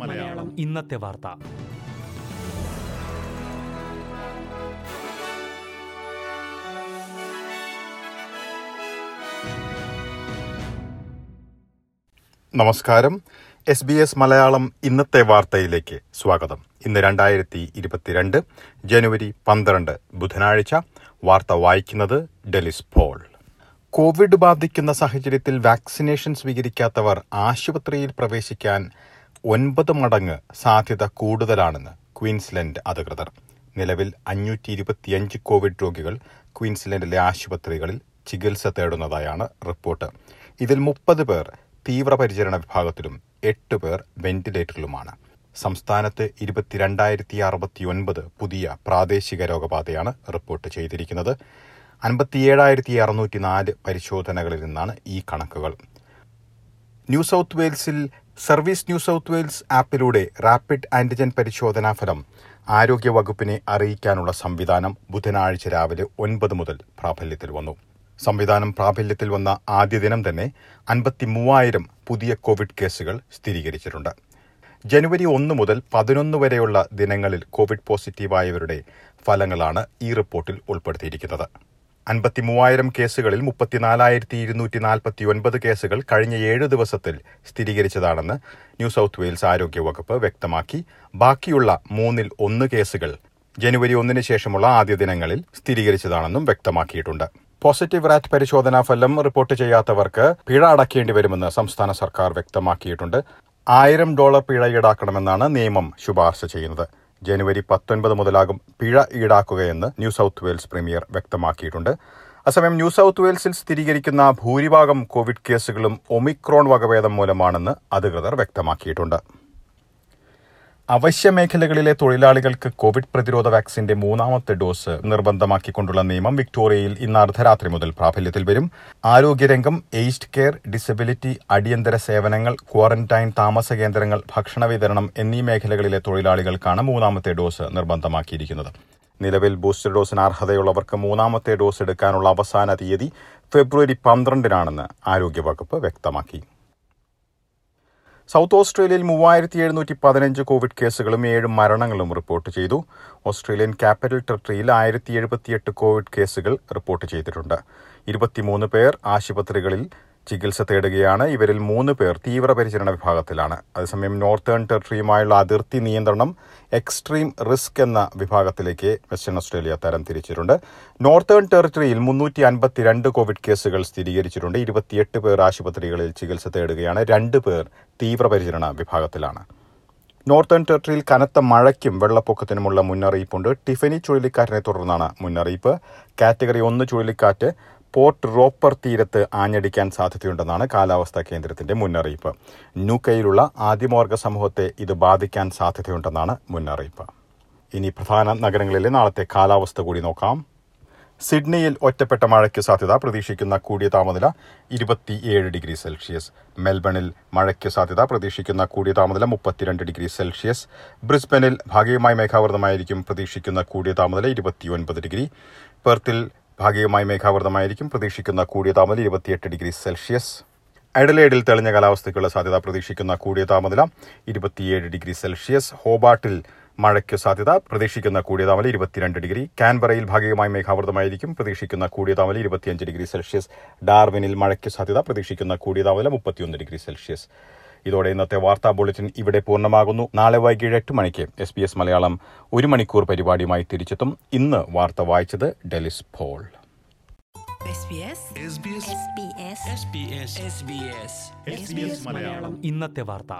മലയാളം. ഇന്നത്തെ വാർത്ത. നമസ്കാരം. എസ് ബി എസ് മലയാളം ഇന്നത്തെ വാർത്തയിലേക്ക് സ്വാഗതം. ഇന്ന് രണ്ടായിരത്തി ഇരുപത്തിരണ്ട് ജനുവരി പന്ത്രണ്ട് ബുധനാഴ്ച വാർത്ത വായിക്കുന്നത് ഡെലിസ് പോൾ. കോവിഡ് ബാധിക്കുന്ന സാഹചര്യത്തിൽ വാക്സിനേഷൻ സ്വീകരിക്കാത്തവർ ആശുപത്രിയിൽ പ്രവേശിക്കാൻ ഒൻപത് മടങ്ങ് സാധ്യത കൂടുതലാണെന്ന് ക്വീൻസ്ലൻഡ് അധികൃതർ. നിലവിൽ അഞ്ഞൂറ്റി ഇരുപത്തിയഞ്ച് കോവിഡ് രോഗികൾ ക്വീൻസ്ലൻഡിലെ ആശുപത്രികളിൽ ചികിത്സ തേടുന്നതായാണ് റിപ്പോർട്ട്. ഇതിൽ മുപ്പത് പേർ തീവ്രപരിചരണ വിഭാഗത്തിലും എട്ട് പേർ വെന്റിലേറ്ററിലുമാണ്. സംസ്ഥാനത്ത് ഇരുപത്തിരണ്ടായിരത്തി അറുപത്തിയൊൻപത് പുതിയ പ്രാദേശിക രോഗബാധയാണ് റിപ്പോർട്ട് ചെയ്തിരിക്കുന്നത്. അൻപത്തിയേഴായിരത്തി അറുന്നൂറ്റി നാല് പരിശോധനകളിൽ നിന്നാണ് ഈ കണക്കുകൾ. ന്യൂ സൗത്ത് വെയിൽസിൽ സർവീസ് ന്യൂ സൗത്ത് വെയിൽസ് ആപ്പിലൂടെ റാപ്പിഡ് ആന്റിജൻ പരിശോധനാ ഫലം ആരോഗ്യവകുപ്പിനെ അറിയിക്കാനുള്ള സംവിധാനം ബുധനാഴ്ച രാവിലെ ഒൻപത് മുതൽ പ്രാബല്യത്തിൽ വന്നു. സംവിധാനം പ്രാബല്യത്തിൽ വന്ന ആദ്യ ദിനം തന്നെ അൻപത്തി മൂവായിരം പുതിയ കോവിഡ് കേസുകൾ സ്ഥിരീകരിച്ചിട്ടുണ്ട്. ജനുവരി ഒന്ന് മുതൽ പതിനൊന്ന് വരെയുള്ള ദിനങ്ങളിൽ കോവിഡ് പോസിറ്റീവായവരുടെ ഫലങ്ങളാണ് ഈ റിപ്പോർട്ടിൽ ഉൾപ്പെടുത്തിയിരിക്കുന്നത്. അൻപത്തി മൂവായിരം കേസുകളിൽ മുപ്പത്തിനാലായിരത്തി ഇരുന്നൂറ്റി നാൽപ്പത്തി ഒൻപത് കേസുകൾ കഴിഞ്ഞ ഏഴ് ദിവസത്തിൽ സ്ഥിരീകരിച്ചതാണെന്ന് ന്യൂ സൗത്ത് വെയിൽസ് ആരോഗ്യവകുപ്പ് വ്യക്തമാക്കി. ബാക്കിയുള്ള മൂന്നിൽ ഒന്ന് കേസുകൾ ജനുവരി ഒന്നിന് ശേഷമുള്ള ആദ്യ ദിനങ്ങളിൽ സ്ഥിരീകരിച്ചതാണെന്നും വ്യക്തമാക്കിയിട്ടുണ്ട്. പോസിറ്റീവ് റാറ്റ് പരിശോധനാ ഫലം റിപ്പോർട്ട് ചെയ്യാത്തവർക്ക് പിഴ അടയ്ക്കേണ്ടി വരുമെന്ന് സംസ്ഥാന സർക്കാർ വ്യക്തമാക്കിയിട്ടുണ്ട്. ആയിരം ഡോളർ പിഴ ഈടാക്കണമെന്നാണ് നിയമം ശുപാർശ ചെയ്യുന്നത്. ജനുവരി പത്തൊൻപത് മുതലാകും പിഴ ഈടാക്കുകയെന്ന് ന്യൂ സൗത്ത് വെയിൽസ് പ്രീമിയർ വ്യക്തമാക്കിയിട്ടുണ്ട്. അസമയം ന്യൂ സൗത്ത് വെയിൽസിൽ സ്ഥിരീകരിക്കുന്ന ഭൂരിഭാഗം കോവിഡ് കേസുകളും ഒമിക്രോൺ വകഭേദം മൂലമാണെന്ന് അധികൃതർ വ്യക്തമാക്കിയിട്ടുണ്ട്. അവശ്യ മേഖലകളിലെ തൊഴിലാളികൾക്ക് കോവിഡ് പ്രതിരോധ വാക്സിന്റെ മൂന്നാമത്തെ ഡോസ് നിർബന്ധമാക്കിക്കൊണ്ടുള്ള നിയമം വിക്ടോറിയയിൽ ഇന്ന് അർദ്ധരാത്രി മുതൽ പ്രാബല്യത്തിൽ വരും. ആരോഗ്യരംഗം എയ്ഡ് കെയർ ഡിസബിലിറ്റി അടിയന്തര സേവനങ്ങൾ ക്വാറന്റൈൻ താമസ കേന്ദ്രങ്ങൾ ഭക്ഷണ വിതരണം എന്നീ മേഖലകളിലെ തൊഴിലാളികൾക്കാണ് മൂന്നാമത്തെ ഡോസ് നിർബന്ധമാക്കിയിരിക്കുന്നത്. നിലവിൽ ബൂസ്റ്റർ ഡോസിന് അർഹതയുള്ളവർക്ക് മൂന്നാമത്തെ ഡോസ് എടുക്കാനുള്ള അവസാന തീയതി ഫെബ്രുവരി പന്ത്രണ്ടിനാണെന്ന് ആരോഗ്യവകുപ്പ് വ്യക്തമാക്കി. സൗത്ത് ഓസ്ട്രേലിയയിൽ മൂവായിരത്തി എഴുന്നൂറ്റി പതിനഞ്ച് കോവിഡ് കേസുകളും ഏഴ് മരണങ്ങളും റിപ്പോർട്ട് ചെയ്തു. ഓസ്ട്രേലിയൻ ക്യാപിറ്റൽ ടെറിട്ടറിയിൽ ആയിരത്തി എഴുപത്തിയെട്ട് കോവിഡ് കേസുകൾ റിപ്പോർട്ട് ചെയ്തിട്ടുണ്ട്. ഇരുപത്തിമൂന്ന് പേർ ആശുപത്രികളിൽ ചികിത്സ തേടുകയാണ്. ഇവരിൽ മൂന്ന് പേർ തീവ്രപരിചരണ വിഭാഗത്തിലാണ്. അതേസമയം നോർത്തേൺ ടെറിട്ടറിയുമായുള്ള അതിർത്തി നിയന്ത്രണം എക്സ്ട്രീം റിസ്ക് എന്ന വിഭാഗത്തിലേക്ക് വെസ്റ്റേൺ ഓസ്ട്രേലിയ തരം തിരിച്ചിട്ടുണ്ട്. നോർത്തേൺ ടെറിട്ടറിയിൽ മുന്നൂറ്റി അൻപത്തിരണ്ട് കോവിഡ് കേസുകൾ സ്ഥിരീകരിച്ചിട്ടുണ്ട്. ഇരുപത്തിയെട്ട് പേർ ആശുപത്രികളിൽ ചികിത്സ തേടുകയാണ്. രണ്ട് പേർ തീവ്രപരിചരണ വിഭാഗത്തിലാണ്. നോർത്തേൺ ടെറിട്ടറിയിൽ കനത്ത മഴയ്ക്കും വെള്ളപ്പൊക്കത്തിനുമുള്ള മുന്നറിയിപ്പുണ്ട്. ടിഫനി ചുഴലിക്കാറ്റിനെ തുടർന്നാണ് മുന്നറിയിപ്പ്. കാറ്റഗറി ഒന്ന് ചുഴലിക്കാറ്റ് പോർട്ട് റോപ്പർ തീരത്ത് ആഞ്ഞടിക്കാൻ സാധ്യതയുണ്ടെന്നാണ് കാലാവസ്ഥാ കേന്ദ്രത്തിന്റെ മുന്നറിയിപ്പ്. ന്യൂക്കയിലുള്ള ആദിമവർഗ സമൂഹത്തെ ഇത് ബാധിക്കാൻ സാധ്യതയുണ്ടെന്നാണ് മുന്നറിയിപ്പ്. ഇനി പ്രധാന നഗരങ്ങളിലെ നാളത്തെ കാലാവസ്ഥ കൂടി നോക്കാം. സിഡ്നിയിൽ ഒറ്റപ്പെട്ട മഴയ്ക്ക് സാധ്യത പ്രതീക്ഷിക്കുന്ന കൂടിയ താപനില ഇരുപത്തിയേഴ് ഡിഗ്രി സെൽഷ്യസ്. മെൽബണിൽ മഴയ്ക്ക് സാധ്യത പ്രതീക്ഷിക്കുന്ന കൂടിയ താപനില മുപ്പത്തിരണ്ട് ഡിഗ്രി സെൽഷ്യസ്. ബ്രിസ്ബനിൽ ഭാഗികമായി മേഘാവൃതമായിരിക്കും പ്രതീക്ഷിക്കുന്ന കൂടിയ താപനില ഇരുപത്തിയൊൻപത് ഡിഗ്രി. പെർത്തിൽ ഭാഗികമായി മേഘാവൃതമായിരിക്കും. പ്രതീക്ഷിക്കുന്ന കൂടിയ താപനില ഇരുപത്തിയെട്ട് ഡിഗ്രി സെൽഷ്യസ്. അഡലേഡിൽ തെളിഞ്ഞ കാലാവസ്ഥയ്ക്കുള്ള സാധ്യത പ്രതീക്ഷിക്കുന്ന കൂടിയ താപനില ഇരുപത്തിയേഴ് ഡിഗ്രി സെൽഷ്യസ്. ഹോബാട്ടിൽ മഴയ്ക്ക് സാധ്യത പ്രതീക്ഷിക്കുന്ന കൂടിയ താപനില ഇരുപത്തിരണ്ട് ഡിഗ്രി. കാൻബറയിൽ ഭാഗികമായി മേഘാവൃതമായിരിക്കും. പ്രതീക്ഷിക്കുന്ന കൂടിയ താപനില ഇരുപത്തിയഞ്ച് ഡിഗ്രി സെൽഷ്യസ്. ഡാർവിനിൽ മഴയ്ക്ക് സാധ്യത പ്രതീക്ഷിക്കുന്ന കൂടിയ താപനില മുപ്പത്തിയൊന്ന് ഡിഗ്രി സെൽഷ്യസ്. ഇതോടെ ഇന്നത്തെ വാർത്താ ബുള്ളറ്റിൻ ഇവിടെ പൂർണമാകുന്നു. നാളെ വൈകിട്ട് എട്ട് മണിക്ക് എസ് ബി എസ് മലയാളം ഒരു മണിക്കൂർ പരിപാടിയുമായി തിരിച്ചെത്തും. ഇന്ന് വാർത്ത വായിച്ചത് ഡെലിസ് ഫോൾ SBS ഇന്നത്തെ വാർത്ത.